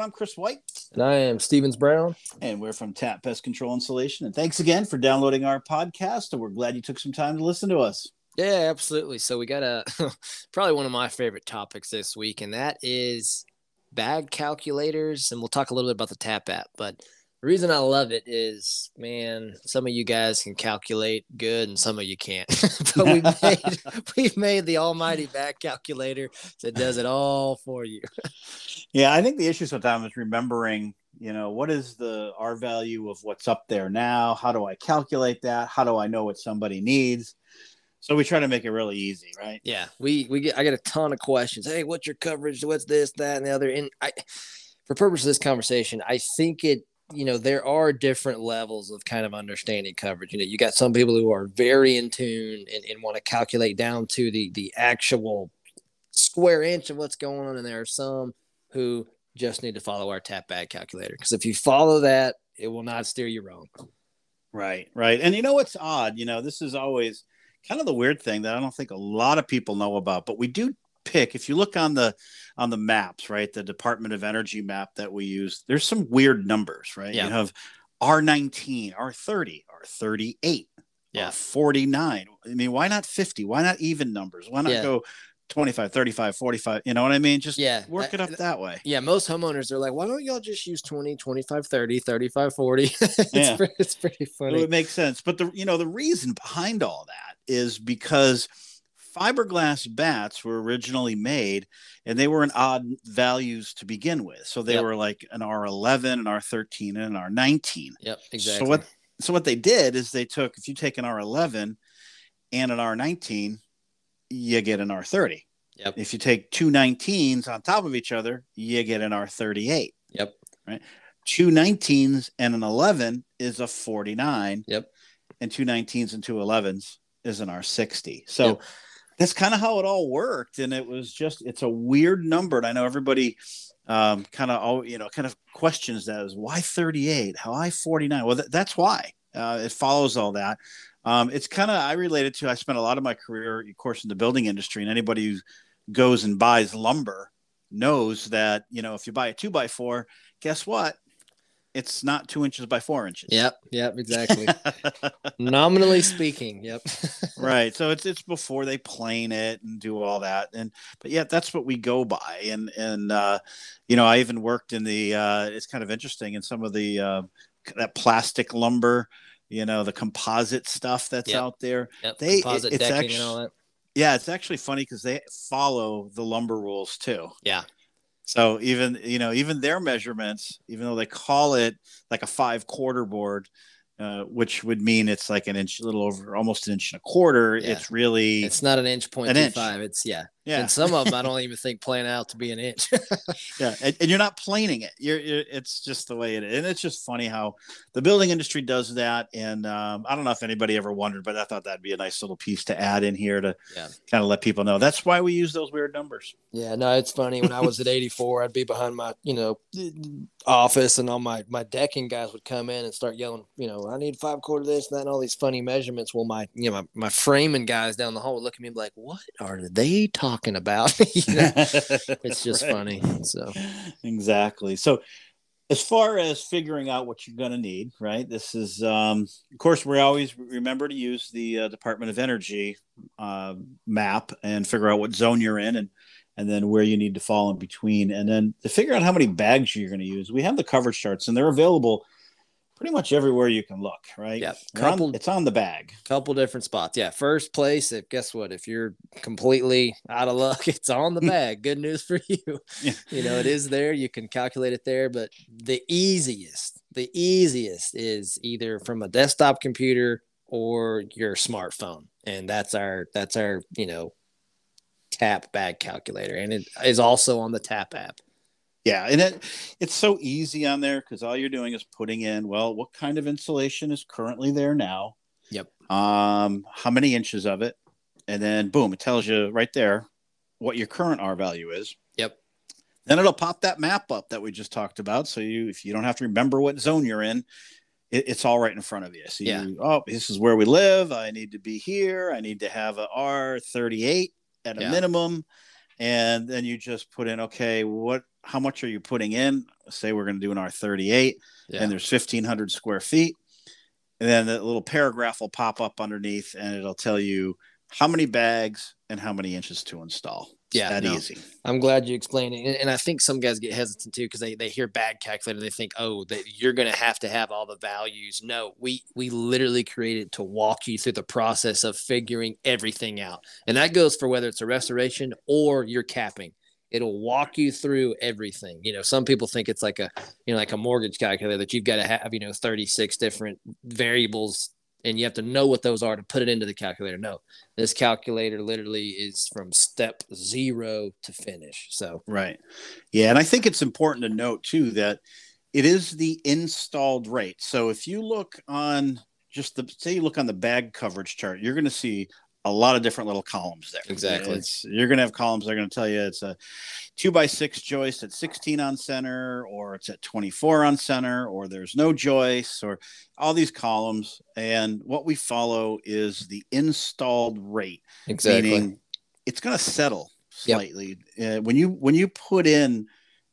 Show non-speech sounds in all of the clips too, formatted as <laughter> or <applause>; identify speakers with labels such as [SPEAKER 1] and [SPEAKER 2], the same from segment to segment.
[SPEAKER 1] everyone. I'm Chris White.
[SPEAKER 2] And I am Stevens Brown.
[SPEAKER 1] And we're from Tap Pest Control Insulation. And thanks again for downloading our podcast. And we're glad you took some time to listen to us.
[SPEAKER 2] Yeah, absolutely. So we got a <laughs> probably one of my favorite topics this week, and that is bag calculators. And we'll talk a little bit about the Tap app. But the reason I love it is, man, some of you guys can calculate good and some of you can't. <laughs> but we've <laughs> made we've made the almighty bag calculator that does it all for you.
[SPEAKER 1] Yeah, I think the issue sometimes is remembering, you know, what is the R value of what's up there now? How do I calculate that? How do I know what somebody needs? So we try to make it really easy, right?
[SPEAKER 2] Yeah, we we get I get a ton of questions. Hey, what's your coverage? What's this, that, and the other? And I, for purpose of this conversation, I think it. You know, there are different levels of kind of understanding coverage. You know, you got some people who are very in tune and, and want to calculate down to the the actual square inch of what's going on, and there are some who just need to follow our tap bag calculator because if you follow that, it will not steer you wrong.
[SPEAKER 1] Right, right. And you know what's odd? You know, this is always kind of the weird thing that I don't think a lot of people know about, but we do pick if you look on the on the maps right the department of energy map that we use there's some weird numbers right yeah. you have r19 r30 r38 yeah r49 i mean why not 50 why not even numbers why not yeah. go 25 35 45 you know what i mean just yeah work it up that way
[SPEAKER 2] yeah most homeowners are like why don't y'all just use 20 25 30 35 40 <laughs> it's, yeah. pretty, it's pretty funny
[SPEAKER 1] it makes sense but the you know the reason behind all that is because fiberglass batts were originally made and they were in odd values to begin with. So they yep. were like an R11, an R13, and an R19.
[SPEAKER 2] Yep, exactly.
[SPEAKER 1] So what so what they did is they took if you take an R11 and an R19, you get an R30.
[SPEAKER 2] Yep.
[SPEAKER 1] If you take two 19s on top of each other, you get an R38.
[SPEAKER 2] Yep.
[SPEAKER 1] Right. Two 19s and an 11 is a 49.
[SPEAKER 2] Yep.
[SPEAKER 1] And two 19s and two 11s is an R60. So yep. that's kind of how it all worked. And it was just, it's a weird number. And I know everybody um, kind of, all you know, kind of questions that is why 38? How I 49? Well, th- that's why. Uh, it follows all that. Um, it's kind of, I related to, I spent a lot of my career, of course, in the building industry. And anybody who goes and buys lumber knows that, you know, if you buy a two by four, guess what? it's not two inches by four inches.
[SPEAKER 2] Yep. Yep. Exactly. <laughs> Nominally speaking. Yep. <laughs>
[SPEAKER 1] right. So it's it's before they plane it and do all that, and but yeah, that's what we go by. And and uh, you know, I even worked in the. Uh, it's kind of interesting in some of the uh, that plastic lumber. You know, the composite stuff that's yep. out there.
[SPEAKER 2] Yep. They composite it, it's decking actually, and all that.
[SPEAKER 1] Yeah, it's actually funny because they follow the lumber rules too.
[SPEAKER 2] Yeah.
[SPEAKER 1] So even you know even their measurements, even though they call it like a five quarter board, uh, which would mean it's like an inch, a little over, almost an inch and a quarter. Yeah. It's really
[SPEAKER 2] it's not an inch point an five. It's yeah, yeah. And some of them I don't even think plan out to be an inch. <laughs>
[SPEAKER 1] yeah, and, and, you're not planing it. You're, you're, it's just the way it is, and it's just funny how the building industry does that. And um, I don't know if anybody ever wondered, but I thought that'd be a nice little piece to add in here to yeah. kind of let people know that's why we use those weird numbers.
[SPEAKER 2] Yeah, no, it's funny. When I was at 84, I'd be behind my you know office, and all my my decking guys would come in and start yelling, you know, I need five quarter this and that, and all these funny measurements. Well, my you know my, my framing guys down the hall would look at me and be like, what are they talking about? <laughs> <laughs> it's just right. funny. So
[SPEAKER 1] exactly. So as far as figuring out what you're going to need, right? This is, um, of course, we always remember to use the uh, Department of Energy uh, map and figure out what zone you're in and and then where you need to fall in between, and then to figure out how many bags you're going to use. We have the coverage charts, and they're available pretty much everywhere you can look, right?
[SPEAKER 2] Yeah,
[SPEAKER 1] couple. On, it's on the bag.
[SPEAKER 2] Couple different spots. Yeah, first place. If guess what? If you're completely out of luck, <laughs> it's on the hmm. bag. Good news for <laughs> you. Yeah. You know, it is there. You can calculate it there. But the easiest, the easiest is either from a desktop computer or your smartphone, and that's our that's our you know tap bag calculator, and it is also on the tap app.
[SPEAKER 1] Yeah, and it it's so easy on there because all you're doing is putting in well, what kind of insulation is currently there now?
[SPEAKER 2] Yep.
[SPEAKER 1] Um, how many inches of it, and then boom, it tells you right there what your current R value is.
[SPEAKER 2] Yep.
[SPEAKER 1] Then it'll pop that map up that we just talked about. So you, if you don't have to remember what zone you're in, it, it's all right in front of you. So yeah. you, oh, this is where we live. I need to be here. I need to have a R38 at a yeah. minimum and then you just put in okay what how much are you putting in? Say we're going to do an R38
[SPEAKER 2] Yeah.
[SPEAKER 1] and there's 1500 square feet. And then the little paragraph will pop up underneath and it'll tell you how many bags and how many inches to install. It's
[SPEAKER 2] Yeah,
[SPEAKER 1] that
[SPEAKER 2] no.
[SPEAKER 1] easy.
[SPEAKER 2] I'm glad you explained it. And, and I think some guys get hesitant too because they, they hear bag calculator. They think, oh, that you're going to have to have all the values. No, we we literally created to walk you through the process of figuring everything out. And that goes for whether it's a restoration or you're capping. It'll walk you through everything. You know, some people think it's like a you know like a mortgage calculator that you've got to have you know 36 different variables and you have to know what those are to put it into the calculator. No, this calculator literally is from step zero to finish. So
[SPEAKER 1] Right. Yeah. And I think it's important to note too that it is the installed rate. So if you look on just the say you look on the bag coverage chart, you're going to see a lot of different little columns there.
[SPEAKER 2] Exactly.
[SPEAKER 1] It's, you're going to have columns that are going to tell you it's a two by six joist at 16 on center, or it's at 24 on center, or there's no joist, or all these columns. And what we follow is the installed rate
[SPEAKER 2] exactly.
[SPEAKER 1] meaning it's going to settle
[SPEAKER 2] Yep.
[SPEAKER 1] slightly uh, when you when you put in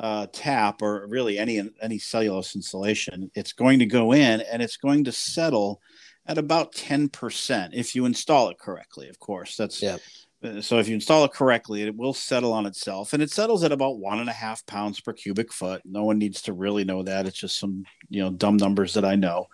[SPEAKER 1] uh, tap or really any any cellulose insulation it's going to go in and it's going to settle at about 10% if you install it correctly of course that's
[SPEAKER 2] Yep.
[SPEAKER 1] uh, so if you install it correctly it will settle on itself and it settles at about one and a half pounds per cubic foot no one needs to really know that it's just some you know dumb numbers that i know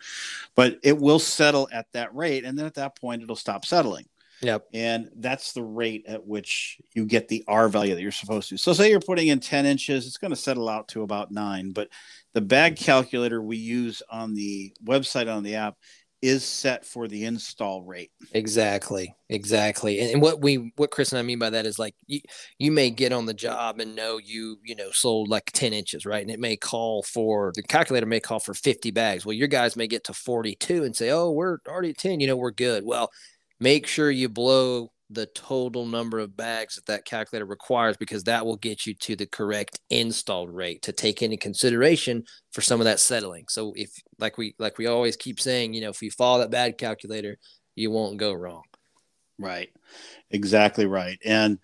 [SPEAKER 1] but it will settle at that rate and then at that point it'll stop settling
[SPEAKER 2] Yep.
[SPEAKER 1] and that's the rate at which you get the R value that you're supposed to. So, say you're putting in 10 inches, it's going to settle out to about nine. But the bag calculator we use on the website on the app is set for the install rate.
[SPEAKER 2] Exactly. Exactly. And, and what we what Chris and I mean by that is like you you may get on the job and know you you know sold like 10 inches, right? And it may call for the calculator may call for 50 bags. Well, your guys may get to 42 and say, "Oh, we're already at 10, you know, we're good." Well, make sure you blow the total number of bags that that calculator requires because that will get you to the correct installed rate to take into consideration for some of that settling. So if like we like we always keep saying, you know, if you follow that bag calculator, you won't go wrong.
[SPEAKER 1] Right. Exactly right. And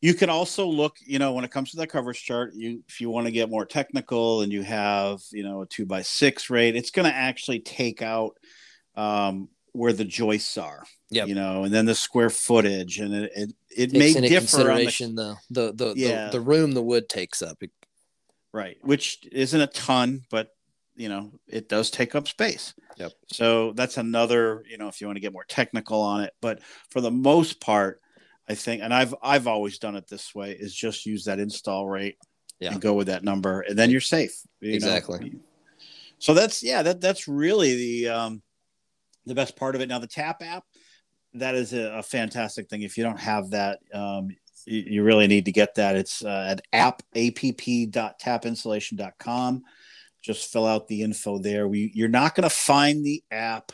[SPEAKER 1] you can also look, you know, when it comes to that coverage chart, you if you want to get more technical and you have, you know, a two by six rate, it's going to actually take out um, where the joists are.
[SPEAKER 2] Yeah,
[SPEAKER 1] You know, and then the square footage, and it it, it may differ on the
[SPEAKER 2] consideration the the the,
[SPEAKER 1] Yeah.
[SPEAKER 2] the the room the wood takes up.
[SPEAKER 1] right, which isn't a ton, but you know, it does take up space.
[SPEAKER 2] Yep.
[SPEAKER 1] So that's another, you know, if you want to get more technical on it, but for the most part, I think, and I've I've always done it this way, is just use that install rate
[SPEAKER 2] Yeah.
[SPEAKER 1] and go with that number, and then you're safe. you know?
[SPEAKER 2] Exactly.
[SPEAKER 1] So that's yeah, that that's really the um, the best part of it. Now the Tap app, that is a, a fantastic thing. If you don't have that, um, you, you really need to get that. It's uh, at app app.tapinsulation.com. Just fill out the info there. We you're not going to find the app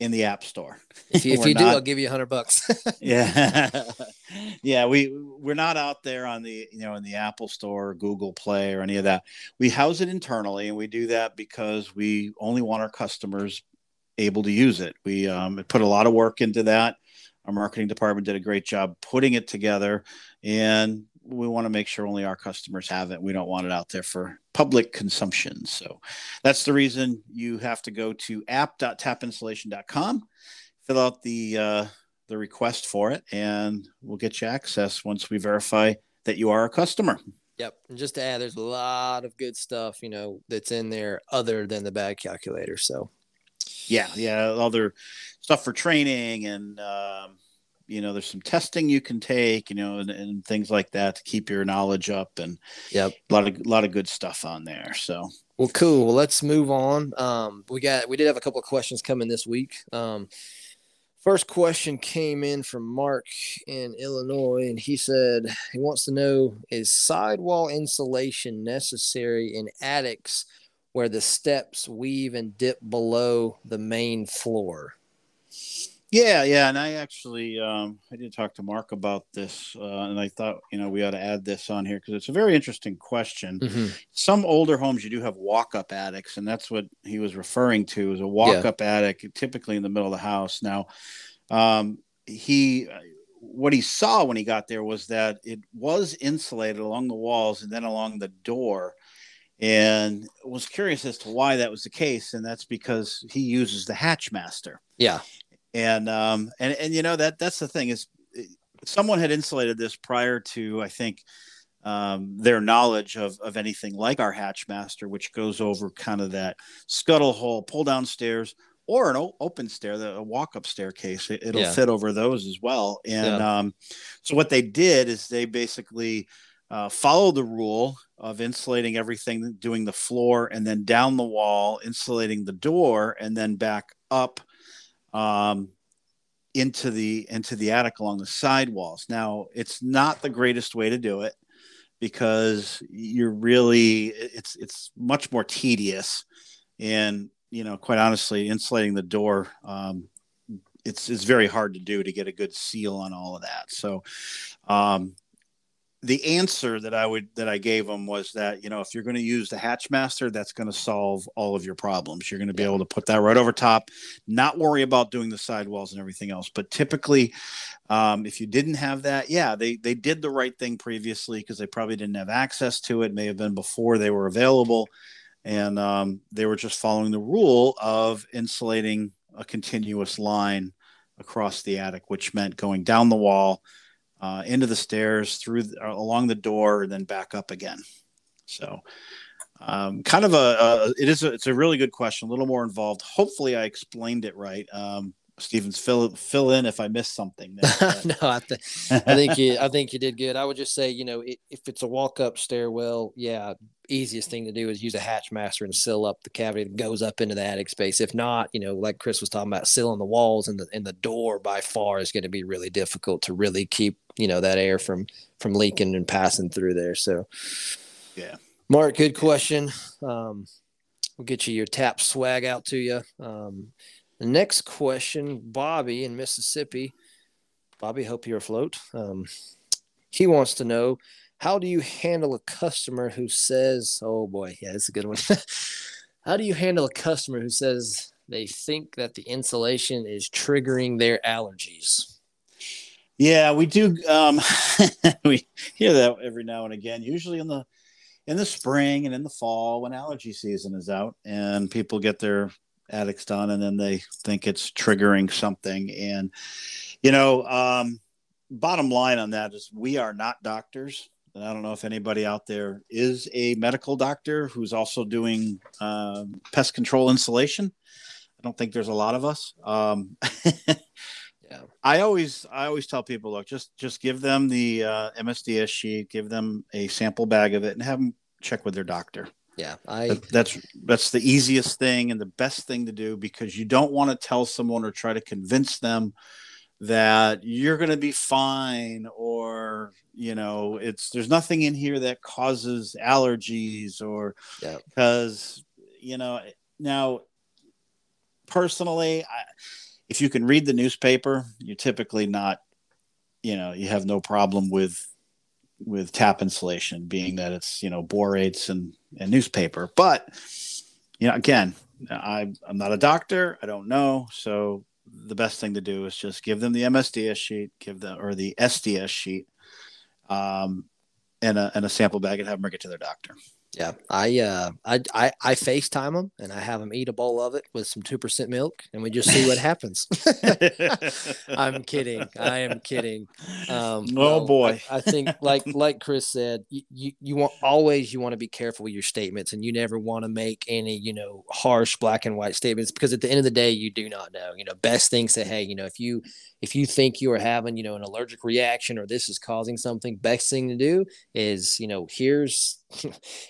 [SPEAKER 1] in the app store.
[SPEAKER 2] If you, <laughs> if you do,
[SPEAKER 1] not-
[SPEAKER 2] I'll give you a hundred bucks. <laughs>
[SPEAKER 1] yeah <laughs> yeah we we're not out there on the you know in the apple store or google play or any of that we house it internally and we do that because we only want our customers able to use it we um, put a lot of work into that our marketing department did a great job putting it together and we want to make sure only our customers have it we don't want it out there for public consumption so that's the reason you have to go to app.tapinsulation.com, fill out the uh, the request for it, and we'll get you access once we verify that you are a customer.
[SPEAKER 2] yep. And just to add, there's a lot of good stuff, you know, that's in there other than the bag calculator. So
[SPEAKER 1] Yeah, yeah, other stuff for training, and um, you know, there's some testing you can take, you know, and, and things like that to keep your knowledge up, and
[SPEAKER 2] Yep.
[SPEAKER 1] a lot of a lot of good stuff on there. So
[SPEAKER 2] Well, cool. Well, let's move on. Um, we got we did have a couple of questions coming this week. Um, first question came in from Mark in Illinois, and he said he wants to know: Is sidewall insulation necessary in attics where the steps weave and dip below the main floor?
[SPEAKER 1] Yeah, yeah, and I actually um, I did talk to Mark about this, uh, and I thought you know we ought to add this on here because it's a very interesting question. Some older homes you do have walk-up attics, and that's what he was referring to is a walk-up attic, typically in the middle of the house. Now, um, he what he saw when he got there was that it was insulated along the walls and then along the door and was curious as to why that was the case and that's because he uses the hatchmaster
[SPEAKER 2] yeah
[SPEAKER 1] and um and and you know that that's the thing is someone had insulated this prior to i think um, their knowledge of, of anything like our hatchmaster which goes over kind of that scuttle hole pull down stairs or an o- open stair, the a walk up staircase. It, will
[SPEAKER 2] Yeah.
[SPEAKER 1] fit over those as well. And
[SPEAKER 2] Yeah.
[SPEAKER 1] um, so what they did is they basically uh, followed the rule of insulating everything, doing the floor, and then down the wall, insulating the door, and then back up um, into the into the attic along the side walls. Now, it's not the greatest way to do it because you're really it's it's much more tedious and you know quite honestly insulating the door um, it's it's very hard to do to get a good seal on all of that so um, the answer that i would that i gave them was that you know if you're going to use the hatchmaster that's going to solve all of your problems. You're going to be able to put that right over top not worry about doing the sidewalls and everything else. But typically um, if you didn't have that yeah they they did the right thing previously because they probably didn't have access to it may have been before they were available. And um, they were just following the rule of insulating a continuous line across the attic, which meant going down the wall, uh, into the stairs, through uh, along the door, and then back up again. So, um, kind of a, a it is a, it's a really good question, a little more involved. Hopefully, I explained it right. Um, Stevens, fill fill in if I missed something. <laughs> there,
[SPEAKER 2] no, I, th- I think you, I think you did good. I would just say, you know, i if it's a walk up stairwell, yeah, easiest thing to do is use a hatchmaster and seal up the cavity that goes up into the attic space. If not, you know, like Chris was talking about, sealing the walls and the and the door by far is going to be really difficult to really keep, you know, that air from from leaking and passing through there. So,
[SPEAKER 1] Yeah.
[SPEAKER 2] Mark, good question. Um, we'll get you your tap swag out to you. Um, the next question, Bobby in Mississippi. Bobby, hope you're afloat. Um, he wants to know how do you handle a customer who says, "Oh boy, yeah, that's a good one." <laughs> how do you handle a customer who says they think that the insulation is triggering their allergies?
[SPEAKER 1] Yeah, we do. Um, <laughs> we hear that every now and again. Usually in the in the spring and in the fall when allergy season is out, and people get their attics done, and then they think it's triggering something. And you know, um, bottom line on that is we are not doctors. And I don't know if anybody out there is a medical doctor who's also doing um, pest control insulation. I don't think there's a lot of us. Um, <laughs>
[SPEAKER 2] Yeah.
[SPEAKER 1] I always I always tell people look just just give them the uh, MSDS sheet, give them a sample bag of it, and have them check with their doctor.
[SPEAKER 2] Yeah, I
[SPEAKER 1] That, that's that's the easiest thing and the best thing to do because you don't want to tell someone or try to convince them that you're going to be fine or you know it's there's nothing in here that causes allergies or
[SPEAKER 2] Yeah.
[SPEAKER 1] because you know now personally I, if you can read the newspaper you're typically not you know you have no problem with with tap insulation being that it's you know borates and and newspaper. But you know again I, i'm not a doctor. I don't know. So the best thing to do is just give them the msds sheet give them or the sds sheet um and a, and a sample bag and have them bring it to their doctor
[SPEAKER 2] Yeah, I uh, I I I FaceTime them and I have them eat a bowl of it with some two percent milk, and we just see what happens. <laughs> I'm kidding. I am kidding. Um,
[SPEAKER 1] oh
[SPEAKER 2] no,
[SPEAKER 1] boy
[SPEAKER 2] I, I think <laughs> like like Chris said, you, you you want always you want to be careful with your statements, and you never want to make any you know harsh black and white statements because at the end of the day, you do not know. You know, best thing say, hey, you know, if you if you think you are having you know an allergic reaction or this is causing something, best thing to do is you know here's <laughs>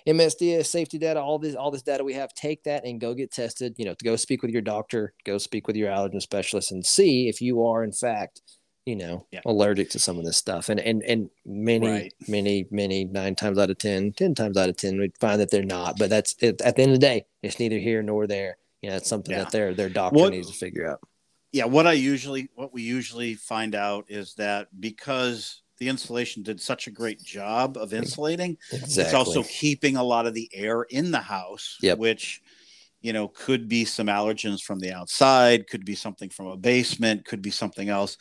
[SPEAKER 2] MSDS safety data, all this all this data we have, take that and go get tested. You know, to go speak with your doctor, go speak with your allergen specialist, and see if you are in fact, you know,
[SPEAKER 1] Yeah.
[SPEAKER 2] allergic to some of this stuff. And and and many,
[SPEAKER 1] Right.
[SPEAKER 2] many, many nine times out of 10, 10 times out of ten, we find that they're not. But that's it, at the end of the day, it's neither here nor there. You know, it's something
[SPEAKER 1] Yeah.
[SPEAKER 2] that their their doctor
[SPEAKER 1] What-
[SPEAKER 2] needs to figure out.
[SPEAKER 1] Yeah what i usually what we usually find out is that because the insulation did such a great job of insulating
[SPEAKER 2] Exactly.
[SPEAKER 1] it's also keeping a lot of the air in the house
[SPEAKER 2] Yep.
[SPEAKER 1] which you know could be some allergens from the outside could be something from a basement could be something else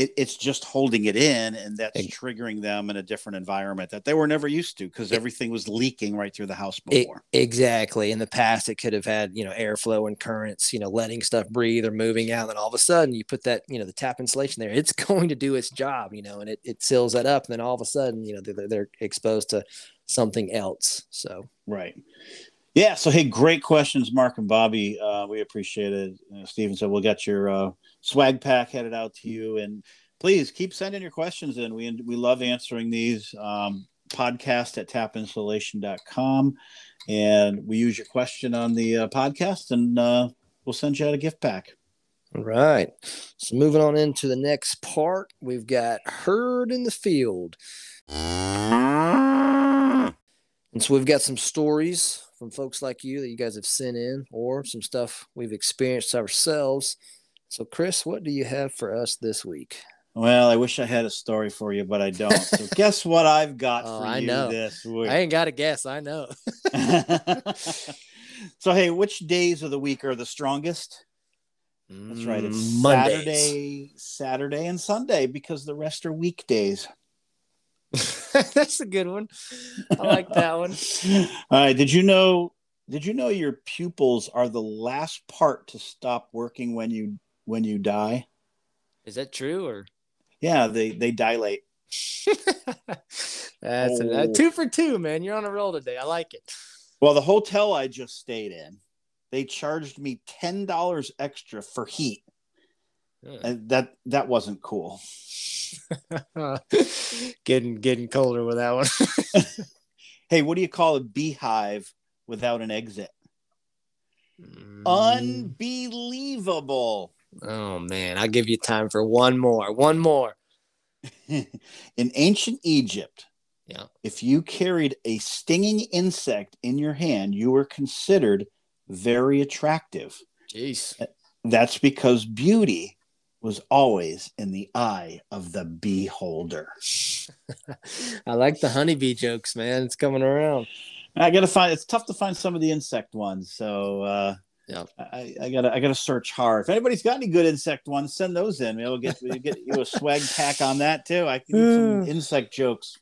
[SPEAKER 1] it, it's just holding it in and that's triggering them in a different environment that they were never used to because everything was leaking right through the house before.
[SPEAKER 2] it, exactly. In the past it could have had you know airflow and currents you know letting stuff breathe or moving out and then all of a sudden you put that you know the tap insulation there it's <laughs> going to do its job you know and it, it seals that up and then all of a sudden you know they're, they're exposed to something else so.
[SPEAKER 1] Right yeah. So, hey, great questions, Mark and Bobby. Uh, we appreciate it. Uh, Steven said we'll get your uh, swag pack headed out to you. And please keep sending your questions in. We, we love answering these. Um, podcast at tapinsulation.com. And we use your question on the uh, podcast and uh, we'll send you out a gift pack.
[SPEAKER 2] All right. So, moving on into the next part, we've got Heard in the Field. And so, we've got some stories from folks like you that you guys have sent in or some stuff we've experienced ourselves. So, Chris, what do you have for us this week?
[SPEAKER 1] Well, I wish I had a story for you, but I don't. So, <laughs> guess what I've got oh, for I you know. this week?
[SPEAKER 2] I ain't got a guess. I know. <laughs>
[SPEAKER 1] so, hey, which days of the week are the strongest? That's right. It's mm, Mondays. Saturday, Saturday, and Sunday because the rest are weekdays. <laughs> <laughs>
[SPEAKER 2] That's a good one. I like that one. <laughs>
[SPEAKER 1] All right. Did you know? Did you know your pupils are the last part to stop working when you when you die?
[SPEAKER 2] Is that true or?
[SPEAKER 1] Yeah, they they dilate. <laughs>
[SPEAKER 2] That's oh. a, two for two, man. You're on a roll today. I like it.
[SPEAKER 1] Well, the hotel I just stayed in, they charged me ten dollars extra for heat, yeah. and that that wasn't cool. <laughs>
[SPEAKER 2] getting getting colder with that one. <laughs>
[SPEAKER 1] hey, what do you call a beehive without an exit? Mm. Unbelievable.
[SPEAKER 2] Oh man, I'll give you time for one more. One more. <laughs>
[SPEAKER 1] in ancient Egypt,
[SPEAKER 2] yeah.
[SPEAKER 1] If you carried a stinging insect in your hand, you were considered very attractive.
[SPEAKER 2] Jeez.
[SPEAKER 1] That's because beauty was always in the eye of the beholder. <laughs>
[SPEAKER 2] I like the honeybee jokes, man. It's coming around.
[SPEAKER 1] I gotta find. It's tough to find some of the insect ones, so uh, yeah, I, I, gotta I gotta search hard. If anybody's got any good insect ones, send those in. We'll get we'll get you a swag pack on that too. I can do some <sighs> insect jokes.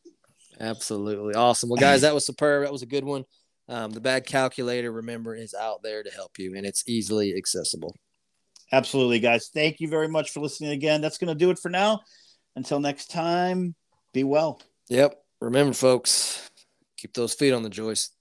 [SPEAKER 2] Absolutely awesome. Well, guys, that was superb. That was a good one. Um, the bag calculator, remember, is out there to help you, and it's easily accessible.
[SPEAKER 1] Absolutely, guys. Thank you very much for listening again. That's going to do it for now. Until next time, be well.
[SPEAKER 2] Yep. Remember, folks, keep those feet on the joist.